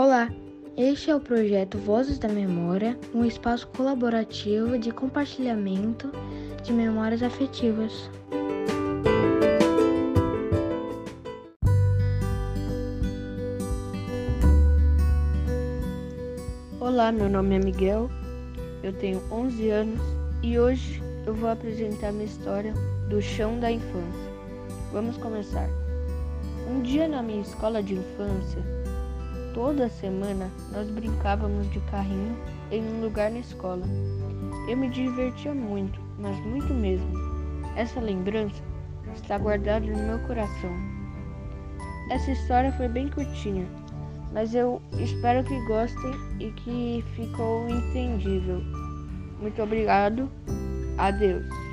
Olá, este é o projeto Vozes da Memória, um espaço colaborativo de compartilhamento de memórias afetivas. Olá, meu nome é Miguel, eu tenho 11 anos e hoje eu vou apresentar minha história do chão da infância. Vamos começar. Um dia na minha escola de infância, toda semana nós brincávamos de carrinho em um lugar na escola. Eu me divertia muito, mas muito mesmo. Essa lembrança está guardada no meu coração. Essa história foi bem curtinha, mas eu espero que gostem e que ficou entendível. Muito obrigado. Adeus.